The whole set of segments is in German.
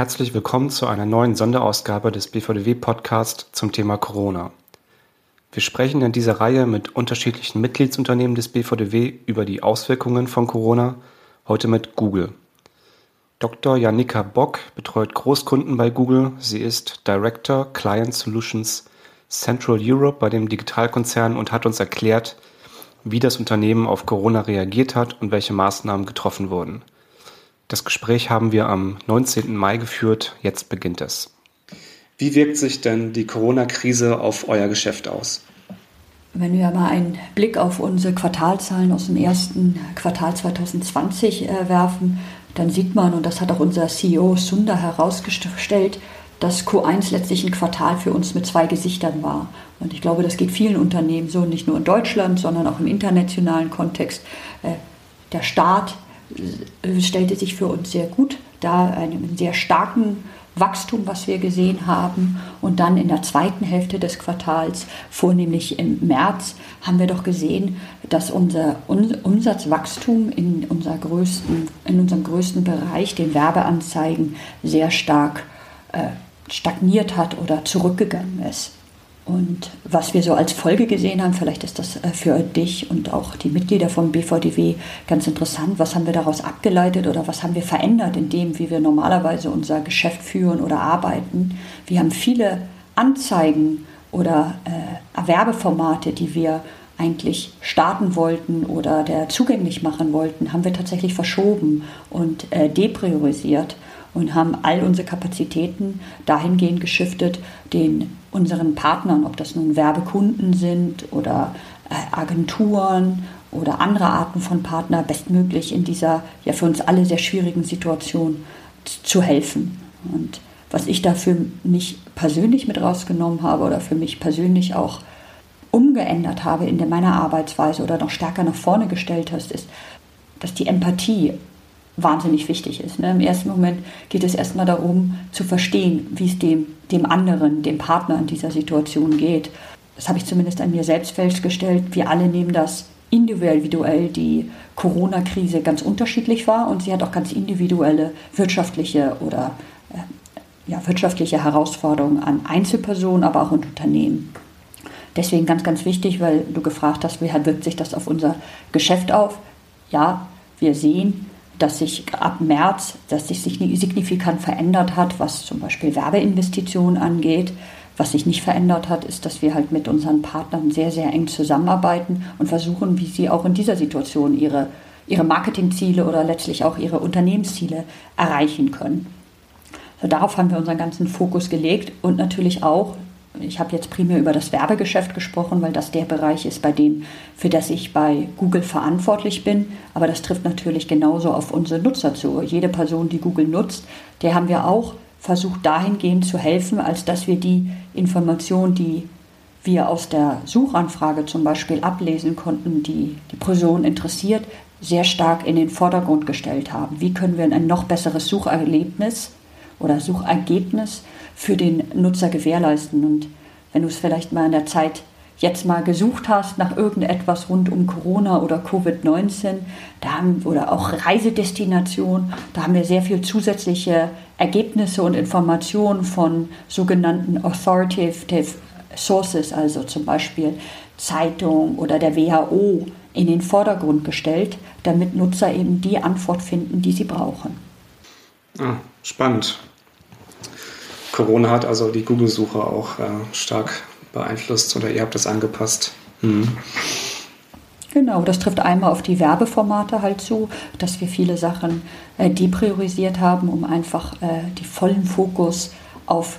Herzlich willkommen zu einer neuen Sonderausgabe des BVDW Podcast zum Thema Corona. Wir sprechen in dieser Reihe mit unterschiedlichen Mitgliedsunternehmen des BVDW über die Auswirkungen von Corona, heute mit Google. Dr. Janika Bock betreut Großkunden bei Google. Sie ist Director Client Solutions Central Europe bei dem Digitalkonzern und hat uns erklärt, wie das Unternehmen auf Corona reagiert hat und welche Maßnahmen getroffen wurden. Das Gespräch haben wir am 19. Mai geführt. Jetzt beginnt es. Wie wirkt sich denn die Corona-Krise auf euer Geschäft aus? Wenn wir mal einen Blick auf unsere Quartalzahlen aus dem ersten Quartal 2020 äh, werfen, dann sieht man, und das hat auch unser CEO Sunda herausgestellt, dass Q1 letztlich ein Quartal für uns mit zwei Gesichtern war. Und ich glaube, das geht vielen Unternehmen so, nicht nur in Deutschland, sondern auch im internationalen Kontext. Äh, der Staat stellte sich für uns sehr gut dar, einen sehr starken Wachstum, was wir gesehen haben. Und dann in der zweiten Hälfte des Quartals, vornehmlich im März, haben wir doch gesehen, dass unser Umsatzwachstum in, unser größten, in unserem größten Bereich, den Werbeanzeigen, sehr stark äh, stagniert hat oder zurückgegangen ist. Und was wir so als Folge gesehen haben, vielleicht ist das äh, für dich und auch die Mitglieder vom BVDW ganz interessant. Was haben wir daraus abgeleitet oder was haben wir verändert in dem, wie wir normalerweise unser Geschäft führen oder arbeiten? Wir haben viele Anzeigen oder äh, Werbeformate, die wir eigentlich starten wollten oder der zugänglich machen wollten, haben wir tatsächlich verschoben und äh, depriorisiert und haben all unsere Kapazitäten dahingehend geschiftet, den unseren Partnern, ob das nun Werbekunden sind oder äh, Agenturen oder andere Arten von Partner, bestmöglich in dieser ja für uns alle sehr schwierigen Situation zu helfen. Und was ich da für mich persönlich mit rausgenommen habe oder für mich persönlich auch umgeändert habe in meiner Arbeitsweise oder noch stärker nach vorne gestellt hast, ist, dass die Empathie wahnsinnig wichtig ist. Ne? Im ersten Moment geht es erstmal darum, zu verstehen, wie es dem, dem anderen, dem Partner in dieser Situation geht. Das habe ich zumindest an mir selbst festgestellt. Wir alle nehmen das individuell die Corona-Krise ganz unterschiedlich wahr und sie hat auch ganz individuelle wirtschaftliche oder äh, ja, wirtschaftliche Herausforderungen an Einzelpersonen, aber auch in Unternehmen. Deswegen ganz, ganz wichtig, weil du gefragt hast, wie wirkt sich das auf unser Geschäft auf? Ja, wir sehen, dass sich ab März, dass sich signifikant verändert hat, was zum Beispiel Werbeinvestitionen angeht. Was sich nicht verändert hat, ist, dass wir halt mit unseren Partnern sehr, sehr eng zusammenarbeiten und versuchen, wie sie auch in dieser Situation ihre, ihre Marketingziele oder letztlich auch ihre Unternehmensziele erreichen können. Also darauf haben wir unseren ganzen Fokus gelegt und natürlich auch ich habe jetzt primär über das Werbegeschäft gesprochen, weil das der Bereich ist, bei dem, für das ich bei Google verantwortlich bin. Aber das trifft natürlich genauso auf unsere Nutzer zu. Jede Person, die Google nutzt, der haben wir auch versucht dahingehend zu helfen, als dass wir die Informationen, die wir aus der Suchanfrage zum Beispiel ablesen konnten, die die Person interessiert, sehr stark in den Vordergrund gestellt haben. Wie können wir ein noch besseres Sucherlebnis oder Suchergebnis für den Nutzer gewährleisten. Und wenn du es vielleicht mal in der Zeit jetzt mal gesucht hast nach irgendetwas rund um Corona oder Covid-19 oder auch Reisedestination, da haben wir sehr viel zusätzliche Ergebnisse und Informationen von sogenannten Authoritative Sources, also zum Beispiel Zeitung oder der WHO, in den Vordergrund gestellt, damit Nutzer eben die Antwort finden, die sie brauchen. Ah, spannend. Corona hat also die Google-Suche auch äh, stark beeinflusst oder ihr habt das angepasst. Mhm. Genau, das trifft einmal auf die Werbeformate halt zu, dass wir viele Sachen äh, depriorisiert haben, um einfach äh, die vollen Fokus auf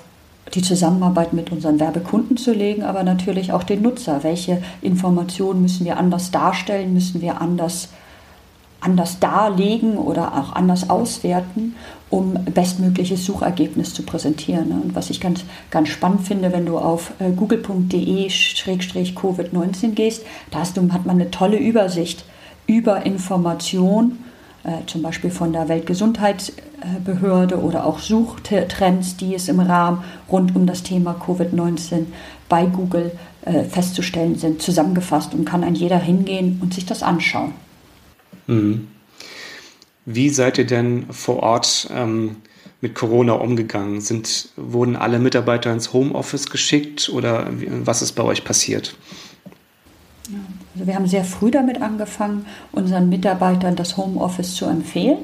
die Zusammenarbeit mit unseren Werbekunden zu legen, aber natürlich auch den Nutzer. Welche Informationen müssen wir anders darstellen, müssen wir anders anders darlegen oder auch anders auswerten, um bestmögliches Suchergebnis zu präsentieren. Ne? Und was ich ganz, ganz spannend finde, wenn du auf äh, google.de-covid-19 gehst, da hast du, hat man eine tolle Übersicht über Information, äh, zum Beispiel von der Weltgesundheitsbehörde oder auch Suchtrends, die es im Rahmen rund um das Thema Covid-19 bei Google äh, festzustellen sind, zusammengefasst und kann ein jeder hingehen und sich das anschauen. Mhm. Wie seid ihr denn vor Ort ähm, mit Corona umgegangen? Sind, wurden alle Mitarbeiter ins Homeoffice geschickt oder was ist bei euch passiert? Also wir haben sehr früh damit angefangen, unseren Mitarbeitern das Homeoffice zu empfehlen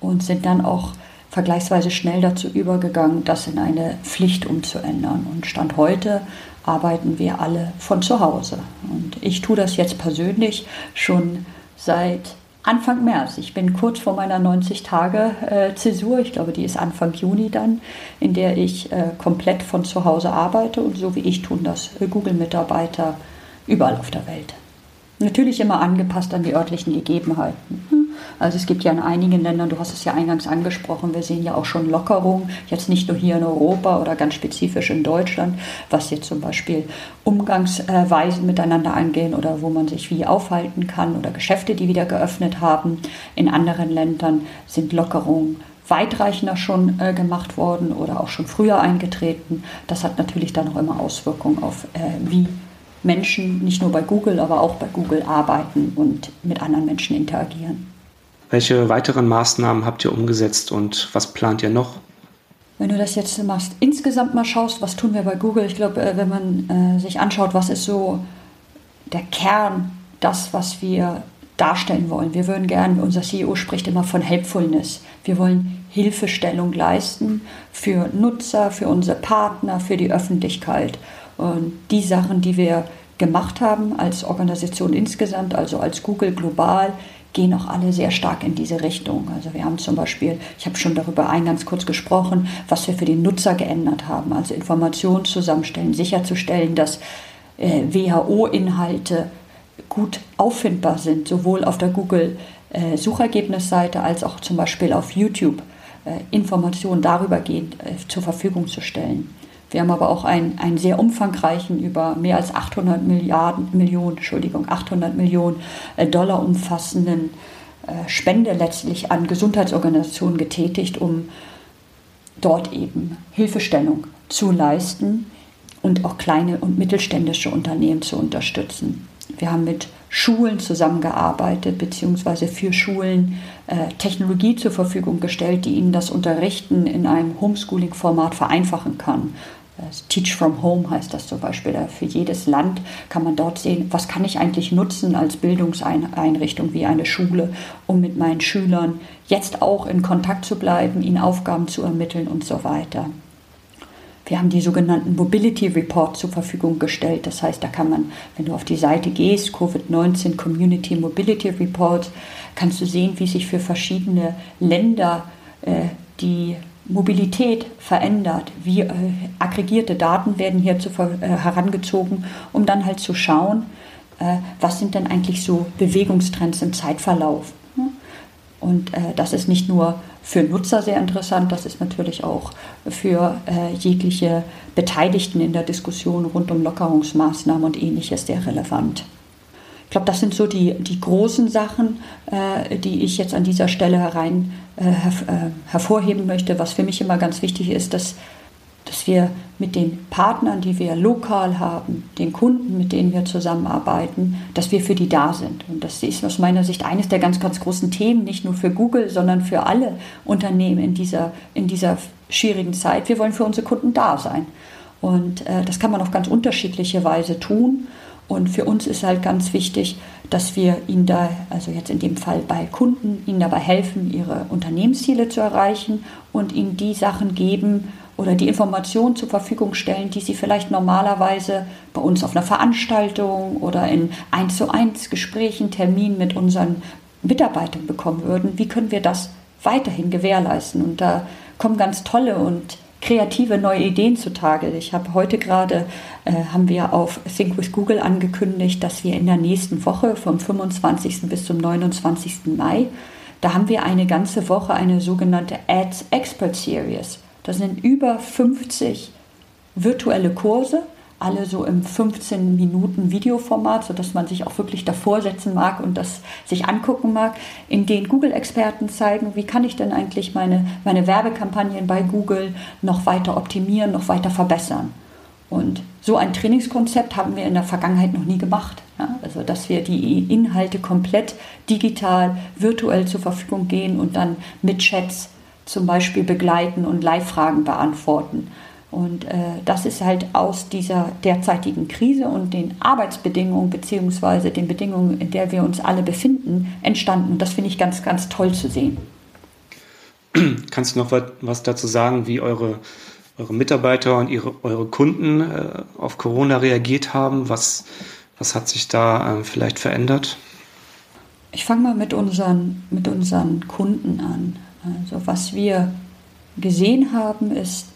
und sind dann auch vergleichsweise schnell dazu übergegangen, das in eine Pflicht umzuändern. Und Stand heute arbeiten wir alle von zu Hause. Und ich tue das jetzt persönlich schon seit Anfang März. Ich bin kurz vor meiner 90-Tage-Zäsur, ich glaube, die ist Anfang Juni dann, in der ich äh, komplett von zu Hause arbeite. Und so wie ich tun das Google-Mitarbeiter überall auf der Welt. Natürlich immer angepasst an die örtlichen Gegebenheiten. Also es gibt ja in einigen Ländern, du hast es ja eingangs angesprochen, wir sehen ja auch schon Lockerungen, jetzt nicht nur hier in Europa oder ganz spezifisch in Deutschland, was jetzt zum Beispiel Umgangsweisen miteinander angehen oder wo man sich wie aufhalten kann oder Geschäfte, die wieder geöffnet haben. In anderen Ländern sind Lockerungen weitreichender schon äh, gemacht worden oder auch schon früher eingetreten. Das hat natürlich dann auch immer Auswirkungen auf, äh, wie Menschen nicht nur bei Google, aber auch bei Google arbeiten und mit anderen Menschen interagieren. Welche weiteren Maßnahmen habt ihr umgesetzt und was plant ihr noch? Wenn du das jetzt machst, insgesamt mal schaust, was tun wir bei Google? Ich glaube, äh, wenn man äh, sich anschaut, was ist so der Kern, das, was wir darstellen wollen. Wir würden gerne, unser CEO spricht immer von Helpfulness. Wir wollen Hilfestellung leisten für Nutzer, für unsere Partner, für die Öffentlichkeit. Und die Sachen, die wir gemacht haben als Organisation insgesamt, also als Google global, gehen auch alle sehr stark in diese Richtung. Also wir haben zum Beispiel, ich habe schon darüber eingangs kurz gesprochen, was wir für den Nutzer geändert haben, also Informationen zusammenstellen, sicherzustellen, dass äh, WHO-Inhalte gut auffindbar sind, sowohl auf der Google äh, als auch zum Beispiel auf YouTube äh, Informationen darüber gehen, äh, zur Verfügung zu stellen. Wir haben aber auch einen, einen sehr umfangreichen, über mehr als 800 Milliarden, Millionen, Entschuldigung, 800 Millionen äh, Dollar umfassenden äh, Spende letztlich an Gesundheitsorganisationen getätigt, um dort eben Hilfestellung zu leisten und auch kleine und mittelständische Unternehmen zu unterstützen. Wir haben mit Schulen zusammengearbeitet, beziehungsweise für Schulen äh, Technologie zur Verfügung gestellt, die ihnen das Unterrichten in einem Homeschooling-Format vereinfachen kann. Teach from Home heißt das zum Beispiel. Für jedes Land kann man dort sehen, was kann ich eigentlich nutzen als Bildungseinrichtung wie eine Schule, um mit meinen Schülern jetzt auch in Kontakt zu bleiben, ihnen Aufgaben zu ermitteln und so weiter. Wir haben die sogenannten Mobility Reports zur Verfügung gestellt. Das heißt, da kann man, wenn du auf die Seite gehst, Covid-19 Community Mobility Reports, kannst du sehen, wie sich für verschiedene Länder äh, die Mobilität verändert, wie äh, aggregierte Daten werden hier zu, äh, herangezogen, um dann halt zu schauen, äh, was sind denn eigentlich so Bewegungstrends im Zeitverlauf. Ne? Und äh, das ist nicht nur für Nutzer sehr interessant, das ist natürlich auch für äh, jegliche Beteiligten in der Diskussion rund um Lockerungsmaßnahmen und ähnliches sehr relevant. Ich glaube, das sind so die, die großen Sachen, äh, die ich jetzt an dieser Stelle herein äh, her, äh, hervorheben möchte. Was für mich immer ganz wichtig ist, dass, dass wir mit den Partnern, die wir lokal haben, den Kunden, mit denen wir zusammenarbeiten, dass wir für die da sind. Und das ist aus meiner Sicht eines der ganz, ganz großen Themen, nicht nur für Google, sondern für alle Unternehmen in dieser, in dieser schwierigen Zeit. Wir wollen für unsere Kunden da sein. Und äh, das kann man auf ganz unterschiedliche Weise tun. Und für uns ist halt ganz wichtig, dass wir ihnen da, also jetzt in dem Fall bei Kunden, ihnen dabei helfen, ihre Unternehmensziele zu erreichen und ihnen die Sachen geben oder die Informationen zur Verfügung stellen, die sie vielleicht normalerweise bei uns auf einer Veranstaltung oder in 1 zu 1 Gesprächen, Terminen mit unseren Mitarbeitern bekommen würden. Wie können wir das weiterhin gewährleisten? Und da kommen ganz tolle und kreative neue Ideen zutage. Ich habe heute gerade, äh, haben wir auf Think with Google angekündigt, dass wir in der nächsten Woche vom 25. bis zum 29. Mai, da haben wir eine ganze Woche eine sogenannte Ads Expert Series. Das sind über 50 virtuelle Kurse alle so im 15 Minuten Videoformat, sodass man sich auch wirklich davor setzen mag und das sich angucken mag, in denen Google-Experten zeigen, wie kann ich denn eigentlich meine, meine Werbekampagnen bei Google noch weiter optimieren, noch weiter verbessern. Und so ein Trainingskonzept haben wir in der Vergangenheit noch nie gemacht. Ja? Also, dass wir die Inhalte komplett digital, virtuell zur Verfügung gehen und dann mit Chats zum Beispiel begleiten und Live-Fragen beantworten. Und äh, das ist halt aus dieser derzeitigen Krise und den Arbeitsbedingungen beziehungsweise den Bedingungen, in der wir uns alle befinden, entstanden. Und das finde ich ganz, ganz toll zu sehen. Kannst du noch was dazu sagen, wie eure, eure Mitarbeiter und ihre, eure Kunden äh, auf Corona reagiert haben? Was, was hat sich da äh, vielleicht verändert? Ich fange mal mit unseren, mit unseren Kunden an. Also was wir gesehen haben, ist,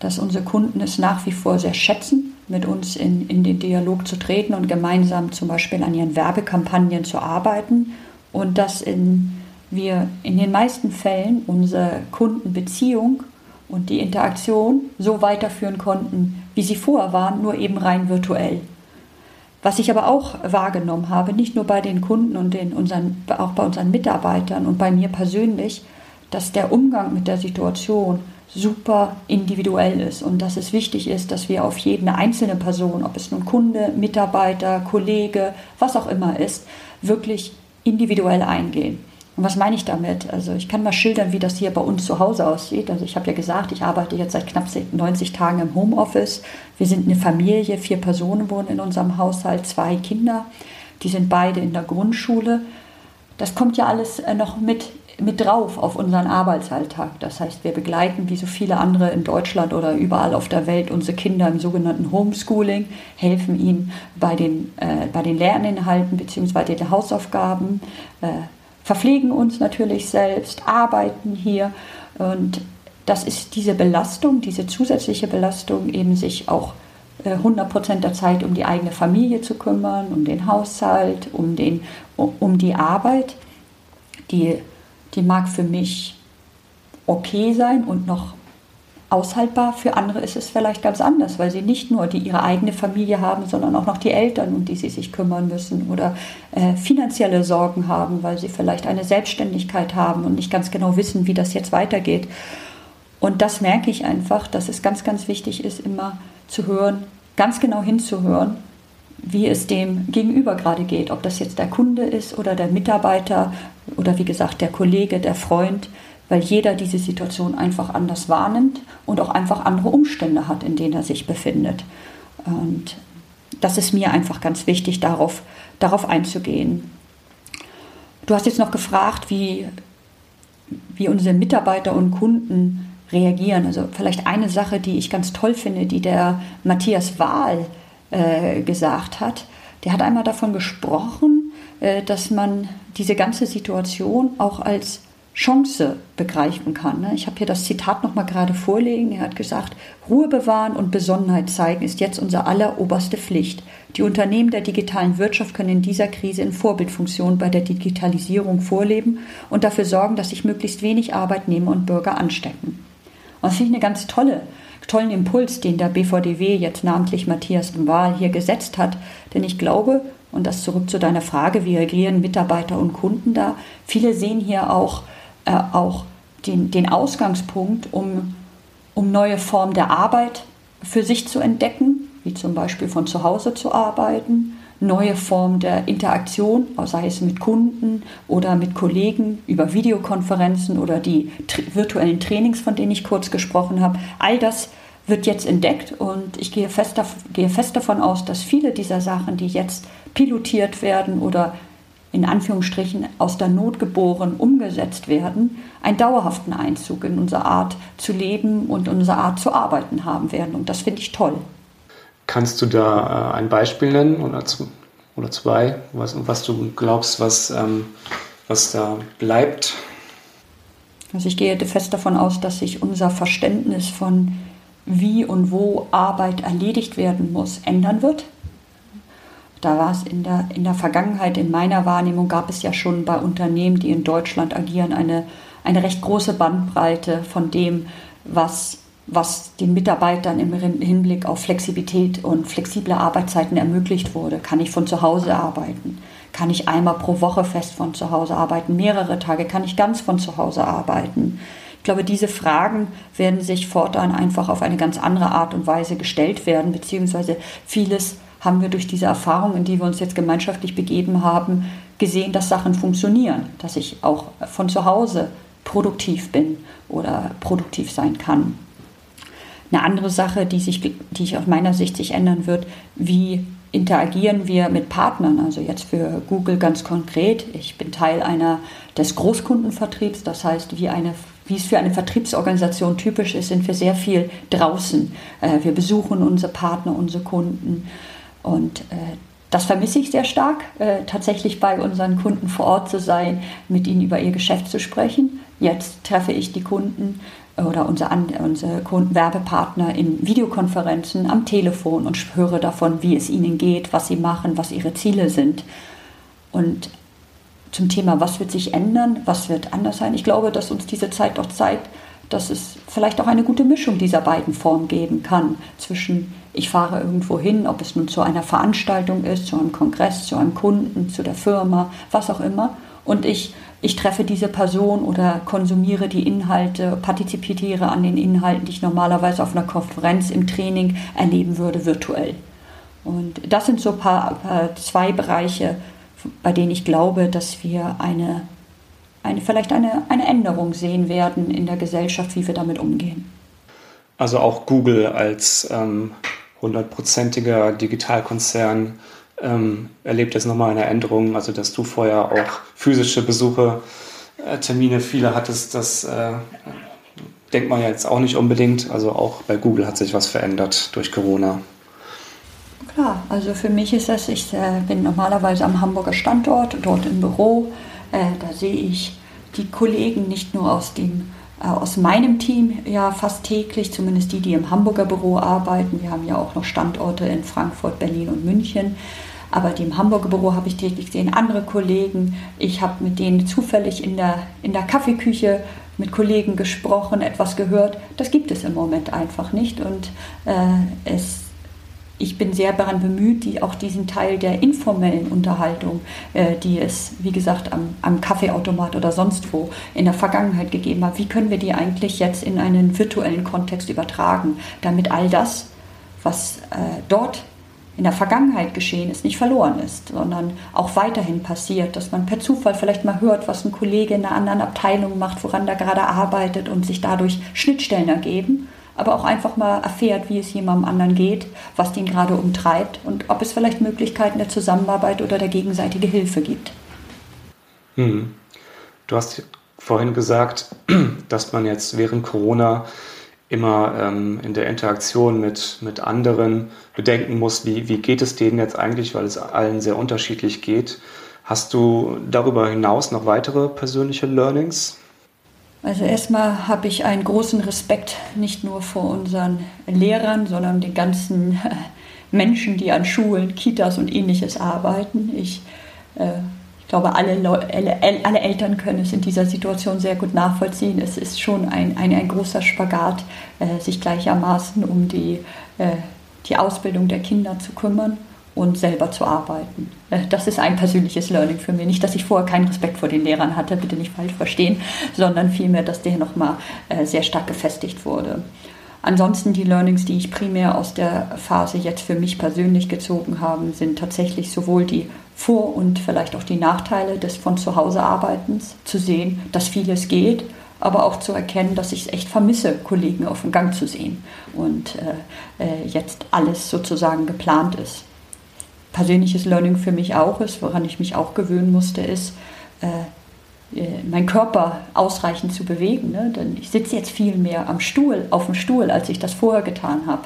dass unsere Kunden es nach wie vor sehr schätzen, mit uns in, in den Dialog zu treten und gemeinsam zum Beispiel an ihren Werbekampagnen zu arbeiten und dass in, wir in den meisten Fällen unsere Kundenbeziehung und die Interaktion so weiterführen konnten, wie sie vorher waren, nur eben rein virtuell. Was ich aber auch wahrgenommen habe, nicht nur bei den Kunden und den unseren, auch bei unseren Mitarbeitern und bei mir persönlich, dass der Umgang mit der Situation super individuell ist und dass es wichtig ist, dass wir auf jede einzelne Person, ob es nun Kunde, Mitarbeiter, Kollege, was auch immer ist, wirklich individuell eingehen. Und was meine ich damit? Also ich kann mal schildern, wie das hier bei uns zu Hause aussieht. Also ich habe ja gesagt, ich arbeite jetzt seit knapp 90 Tagen im Homeoffice. Wir sind eine Familie, vier Personen wohnen in unserem Haushalt, zwei Kinder. Die sind beide in der Grundschule. Das kommt ja alles äh, noch mit mit drauf auf unseren Arbeitsalltag. Das heißt, wir begleiten wie so viele andere in Deutschland oder überall auf der Welt unsere Kinder im sogenannten Homeschooling, helfen ihnen bei den, äh, bei den Lerninhalten bzw. den Hausaufgaben, äh, verpflegen uns natürlich selbst, arbeiten hier und das ist diese Belastung, diese zusätzliche Belastung, eben sich auch 100 äh, der Zeit um die eigene Familie zu kümmern, um den Haushalt, um, den, um die Arbeit, die die mag für mich okay sein und noch aushaltbar. Für andere ist es vielleicht ganz anders, weil sie nicht nur die ihre eigene Familie haben, sondern auch noch die Eltern, um die sie sich kümmern müssen oder äh, finanzielle Sorgen haben, weil sie vielleicht eine Selbstständigkeit haben und nicht ganz genau wissen, wie das jetzt weitergeht. Und das merke ich einfach, dass es ganz, ganz wichtig ist, immer zu hören, ganz genau hinzuhören, wie es dem Gegenüber gerade geht, ob das jetzt der Kunde ist oder der Mitarbeiter oder wie gesagt der Kollege, der Freund, weil jeder diese Situation einfach anders wahrnimmt und auch einfach andere Umstände hat, in denen er sich befindet. Und das ist mir einfach ganz wichtig, darauf, darauf einzugehen. Du hast jetzt noch gefragt, wie, wie unsere Mitarbeiter und Kunden reagieren. Also vielleicht eine Sache, die ich ganz toll finde, die der Matthias Wahl äh, gesagt hat. Der hat einmal davon gesprochen, dass man diese ganze Situation auch als Chance begreifen kann. Ne? Ich habe hier das Zitat noch mal gerade vorlegen. Er hat gesagt, Ruhe bewahren und Besonnenheit zeigen ist jetzt unsere alleroberste Pflicht. Die Unternehmen der digitalen Wirtschaft können in dieser Krise in Vorbildfunktion bei der Digitalisierung vorleben und dafür sorgen, dass sich möglichst wenig Arbeitnehmer und Bürger anstecken. Und das finde ich eine ganz tolle tollen Impuls, den der BVDW jetzt namentlich Matthias Wahl hier gesetzt hat. Denn ich glaube, und das zurück zu deiner Frage, wie reagieren Mitarbeiter und Kunden da? Viele sehen hier auch, äh, auch den, den Ausgangspunkt, um, um neue Formen der Arbeit für sich zu entdecken, wie zum Beispiel von zu Hause zu arbeiten, neue Formen der Interaktion, sei es mit Kunden oder mit Kollegen über Videokonferenzen oder die virtuellen Trainings, von denen ich kurz gesprochen habe. All das wird jetzt entdeckt und ich gehe fest, gehe fest davon aus, dass viele dieser Sachen, die jetzt pilotiert werden oder in Anführungsstrichen aus der Not geboren umgesetzt werden, einen dauerhaften Einzug in unsere Art zu leben und unsere Art zu arbeiten haben werden. Und das finde ich toll. Kannst du da äh, ein Beispiel nennen oder, oder zwei, was, was du glaubst, was, ähm, was da bleibt? Also ich gehe fest davon aus, dass sich unser Verständnis von wie und wo Arbeit erledigt werden muss, ändern wird. Da war es in der, in der Vergangenheit, in meiner Wahrnehmung, gab es ja schon bei Unternehmen, die in Deutschland agieren, eine, eine recht große Bandbreite von dem, was was den Mitarbeitern im Hinblick auf Flexibilität und flexible Arbeitszeiten ermöglicht wurde. Kann ich von zu Hause arbeiten? Kann ich einmal pro Woche fest von zu Hause arbeiten? Mehrere Tage? Kann ich ganz von zu Hause arbeiten? Ich glaube, diese Fragen werden sich fortan einfach auf eine ganz andere Art und Weise gestellt werden, beziehungsweise vieles haben wir durch diese Erfahrung, in die wir uns jetzt gemeinschaftlich begeben haben, gesehen, dass Sachen funktionieren, dass ich auch von zu Hause produktiv bin oder produktiv sein kann. Eine andere Sache, die sich, die ich aus meiner Sicht sich ändern wird, wie interagieren wir mit Partnern, also jetzt für Google ganz konkret. Ich bin Teil einer des Großkundenvertriebs, das heißt, wie, eine, wie es für eine Vertriebsorganisation typisch ist, sind wir sehr viel draußen. Äh, wir besuchen unsere Partner, unsere Kunden und äh, das vermisse ich sehr stark, äh, tatsächlich bei unseren Kunden vor Ort zu sein, mit ihnen über ihr Geschäft zu sprechen. Jetzt treffe ich die Kunden oder unsere, unsere Werbepartner in Videokonferenzen am Telefon und höre davon, wie es ihnen geht, was sie machen, was ihre Ziele sind. Und zum Thema, was wird sich ändern, was wird anders sein, ich glaube, dass uns diese Zeit doch zeigt, dass es vielleicht auch eine gute Mischung dieser beiden Formen geben kann zwischen ich fahre irgendwo hin, ob es nun zu einer Veranstaltung ist, zu einem Kongress, zu einem Kunden, zu der Firma, was auch immer. Und ich, ich treffe diese Person oder konsumiere die Inhalte, partizipiere an den Inhalten, die ich normalerweise auf einer Konferenz im Training erleben würde, virtuell. Und das sind so paar, paar zwei Bereiche, bei denen ich glaube, dass wir eine, eine, vielleicht eine, eine Änderung sehen werden in der Gesellschaft, wie wir damit umgehen. Also auch Google als ähm, hundertprozentiger Digitalkonzern ähm, erlebt jetzt nochmal eine Änderung, also dass du vorher auch physische Besuche, äh, Termine viele hattest, das äh, denkt man ja jetzt auch nicht unbedingt. Also auch bei Google hat sich was verändert durch Corona. Klar, also für mich ist das, ich äh, bin normalerweise am Hamburger Standort, dort im Büro. Äh, da sehe ich die Kollegen nicht nur aus dem äh, aus meinem Team ja fast täglich, zumindest die, die im Hamburger Büro arbeiten. Wir haben ja auch noch Standorte in Frankfurt, Berlin und München. Aber die im Hamburger Büro habe ich täglich gesehen, andere Kollegen. Ich habe mit denen zufällig in der, in der Kaffeeküche mit Kollegen gesprochen, etwas gehört. Das gibt es im Moment einfach nicht. Und äh, es ich bin sehr daran bemüht, die, auch diesen Teil der informellen Unterhaltung, äh, die es, wie gesagt, am, am, Kaffeeautomat oder sonst wo in der Vergangenheit gegeben hat, wie können wir die eigentlich jetzt in einen virtuellen Kontext übertragen, damit all das, was äh, dort in der Vergangenheit geschehen ist, nicht verloren ist, sondern auch weiterhin passiert, dass man per Zufall vielleicht mal hört, was ein Kollege in einer anderen Abteilung macht, woran er gerade arbeitet und sich dadurch Schnittstellen ergeben aber auch einfach mal erfährt, wie es jemandem anderen geht, was den gerade umtreibt und ob es vielleicht Möglichkeiten der Zusammenarbeit oder der gegenseitigen Hilfe gibt. Hm. Du hast vorhin gesagt, dass man jetzt während Corona immer ähm, in der Interaktion mit, mit anderen bedenken muss, wie, wie geht es denen jetzt eigentlich, weil es allen sehr unterschiedlich geht. Hast du darüber hinaus noch weitere persönliche Learnings? Also erstmal habe ich einen großen Respekt nicht nur vor unseren Lehrern, sondern den ganzen Menschen, die an Schulen, Kitas und ähnliches arbeiten. Ich, äh, ich glaube, alle, alle, alle, Eltern können es in dieser Situation sehr gut nachvollziehen. Es ist schon ein, ein, ein großer Spagat, äh, sich gleichermaßen um die, äh, die Ausbildung der Kinder zu kümmern und selber zu arbeiten. Äh, das ist ein persönliches Learning für mich. Nicht, dass ich vorher keinen Respekt vor den Lehrern hatte, bitte nicht falsch verstehen, sondern vielmehr, dass der nochmal äh, sehr stark gefestigt wurde. Ansonsten die Learnings, die ich primär aus der Phase jetzt für mich persönlich gezogen habe, sind tatsächlich sowohl die Vor- und vielleicht auch die Nachteile des von zu Hause Arbeitens zu sehen, dass vieles geht, aber auch zu erkennen, dass ich es echt vermisse, Kollegen auf dem Gang zu sehen und äh, äh jetzt alles sozusagen geplant ist persönliches Learning für mich auch ist, woran ich mich auch gewöhnen musste, ist, äh, äh, meinen Körper ausreichend zu bewegen. Ne? Denn ich sitze jetzt viel mehr am Stuhl, auf dem Stuhl, als ich das vorher getan habe.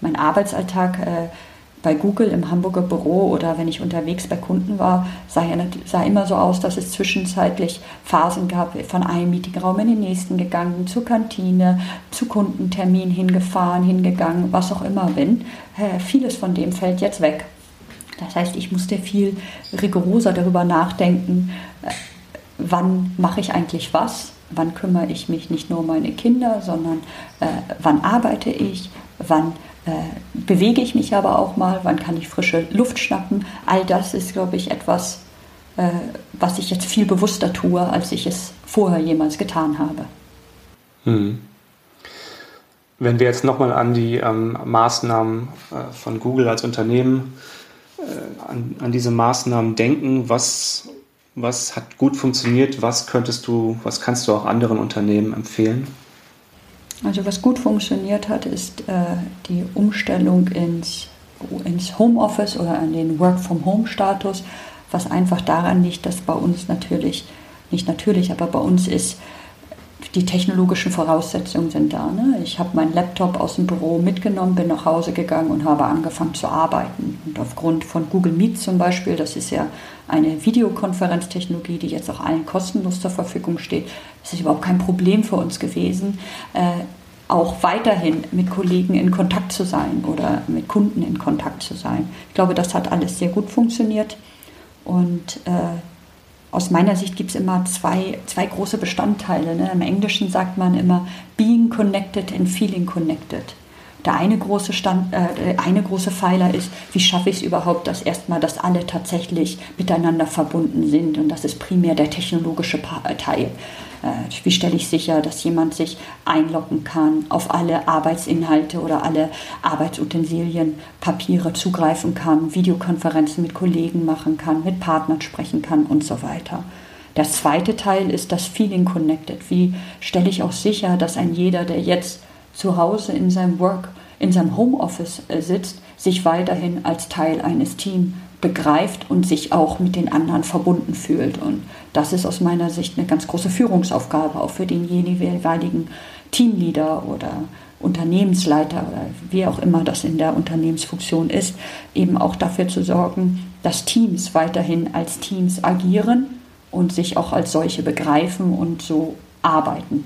Mein Arbeitsalltag äh, bei Google im Hamburger Büro oder wenn ich unterwegs bei Kunden war, sah, ja, sah immer so aus, dass es zwischenzeitlich Phasen gab, von einem Meetingraum in den nächsten gegangen, zur Kantine, zu Kundentermin hingefahren, hingegangen, was auch immer bin. Äh, vieles von dem fällt jetzt weg. Das heißt, ich musste viel rigoroser darüber nachdenken, äh, wann mache ich eigentlich was, wann kümmere ich mich nicht nur um meine Kinder, sondern äh, wann arbeite ich, wann äh, bewege ich mich aber auch mal, wann kann ich frische Luft schnappen. All das ist, glaube ich, etwas, äh, was ich jetzt viel bewusster tue, als ich es vorher jemals getan habe. Hm. Wenn wir jetzt nochmal an die ähm, Maßnahmen äh, von Google als Unternehmen äh, an, an diese Maßnahmen denken, was, Was hat gut funktioniert? Was könntest du, was kannst du auch anderen Unternehmen empfehlen? Also was gut funktioniert hat, ist äh, die Umstellung ins, ins Homeoffice oder an den Work-from-Home-Status, was einfach daran liegt, dass bei uns natürlich, nicht natürlich, aber bei uns ist, die technologischen Voraussetzungen sind da. Ne? Ich habe meinen Laptop aus dem Büro mitgenommen, bin nach Hause gegangen und habe angefangen zu arbeiten. Und aufgrund von Google Meet zum Beispiel, das ist ja eine Videokonferenztechnologie, die jetzt auch allen kostenlos zur Verfügung steht, ist überhaupt kein Problem für uns gewesen, äh, auch weiterhin mit Kollegen in Kontakt zu sein oder mit Kunden in Kontakt zu sein. Ich glaube, das hat alles sehr gut funktioniert. Und äh, aus meiner Sicht gibt es immer zwei, zwei große Bestandteile. Ne? Im Englischen sagt man immer being connected and feeling connected. Der eine große, Stand, äh, eine große Pfeiler ist, wie schaffe ich es überhaupt, dass erstmal, dass alle tatsächlich miteinander verbunden sind. Und das ist primär der technologische Teil. Äh, wie stelle ich sicher, dass jemand sich einloggen kann, auf alle Arbeitsinhalte oder alle Arbeitsutensilien, Papiere zugreifen kann, Videokonferenzen mit Kollegen machen kann, mit Partnern sprechen kann und so weiter. Der zweite Teil ist das Feeling Connected. Wie stelle ich auch sicher, dass ein jeder, der jetzt zu Hause in seinem Work, in seinem Homeoffice äh, sitzt, sich weiterhin als Teil eines Teams begreift und sich auch mit den anderen verbunden fühlt. Und das ist aus meiner Sicht eine ganz große Führungsaufgabe, auch für den jeweiligen Teamleader oder Unternehmensleiter oder wie auch immer das in der Unternehmensfunktion ist, eben auch dafür zu sorgen, dass Teams weiterhin als Teams agieren und sich auch als solche begreifen und so arbeiten.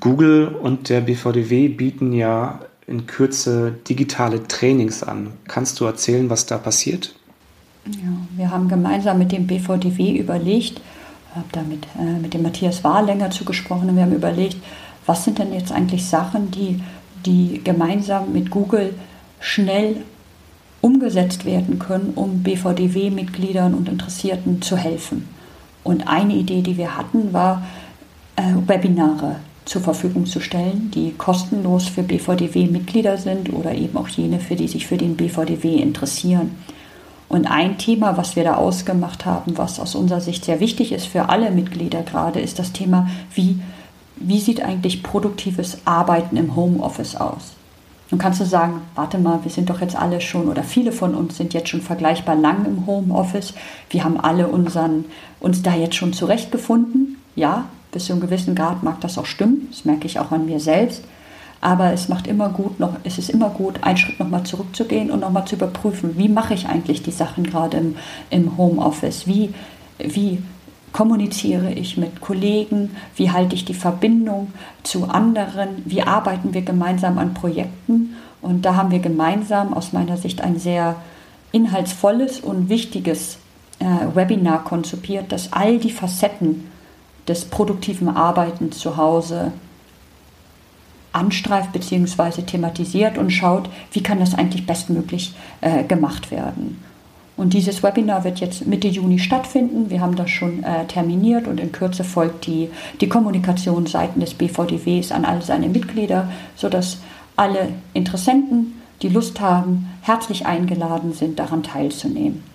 Google und der BVDW bieten ja in Kürze digitale Trainings an. Kannst du erzählen, was da passiert? Ja, wir haben gemeinsam mit dem BVDW überlegt, habe da mit, äh, mit dem Matthias Wahl länger zugesprochen und wir haben überlegt, was sind denn jetzt eigentlich Sachen, die, die gemeinsam mit Google schnell umgesetzt werden können, um BVDW-Mitgliedern und Interessierten zu helfen. Und eine Idee, die wir hatten, war äh, Webinare zur Verfügung zu stellen, die kostenlos für BVDW-Mitglieder sind oder eben auch jene, für die sich für den BVDW interessieren. Und ein Thema, was wir da ausgemacht haben, was aus unserer Sicht sehr wichtig ist für alle Mitglieder gerade, ist das Thema, wie, wie sieht eigentlich produktives Arbeiten im Homeoffice aus? Nun kannst du sagen, warte mal, wir sind doch jetzt alle schon oder viele von uns sind jetzt schon vergleichbar lang im Homeoffice. Wir haben alle unseren, uns da jetzt schon zurechtgefunden. Ja, bis zu einem gewissen Grad mag das auch stimmen, das merke ich auch an mir selbst. Aber es macht immer gut, noch, es ist immer gut, einen Schritt nochmal zurückzugehen und nochmal zu überprüfen, wie mache ich eigentlich die Sachen gerade im, im Homeoffice? Wie, wie kommuniziere ich mit Kollegen? Wie halte ich die Verbindung zu anderen? Wie arbeiten wir gemeinsam an Projekten? Und da haben wir gemeinsam aus meiner Sicht ein sehr inhaltsvolles und wichtiges äh, Webinar konzipiert, das all die Facetten des produktiven Arbeitens zu Hause anstreift bzw. thematisiert und schaut, wie kann das eigentlich bestmöglich äh, gemacht werden. Und dieses Webinar wird jetzt Mitte Juni stattfinden. Wir haben das schon äh, terminiert und in Kürze folgt die, die Kommunikation seitens des BVDWs an all seine Mitglieder, sodass alle Interessenten, die Lust haben, herzlich eingeladen sind, daran teilzunehmen.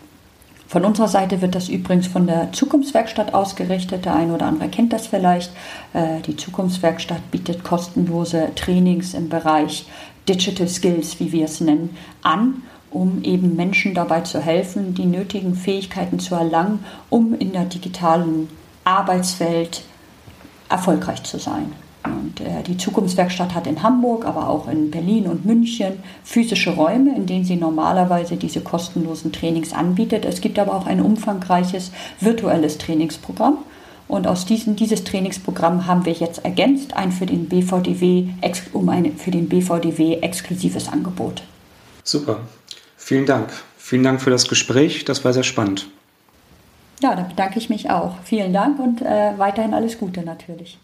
Von unserer Seite wird das übrigens von der Zukunftswerkstatt ausgerichtet. Der eine oder andere kennt das vielleicht. Äh, die Zukunftswerkstatt bietet kostenlose Trainings im Bereich Digital Skills, wie wir es nennen, an, um eben Menschen dabei zu helfen, die nötigen Fähigkeiten zu erlangen, um in der digitalen Arbeitswelt erfolgreich zu sein. Äh, die Zukunftswerkstatt hat in Hamburg, aber auch in Berlin und München physische Räume, in denen sie normalerweise diese kostenlosen Trainings anbietet. Es gibt aber auch ein umfangreiches virtuelles Trainingsprogramm. Und aus diesem dieses Trainingsprogramm haben wir jetzt ergänzt ein für den BVDW um ein für den BVDW exklusives Angebot. Super, vielen Dank. Vielen Dank für das Gespräch. Das war sehr spannend. Ja, da bedanke ich mich auch. Vielen Dank und äh, weiterhin alles Gute natürlich.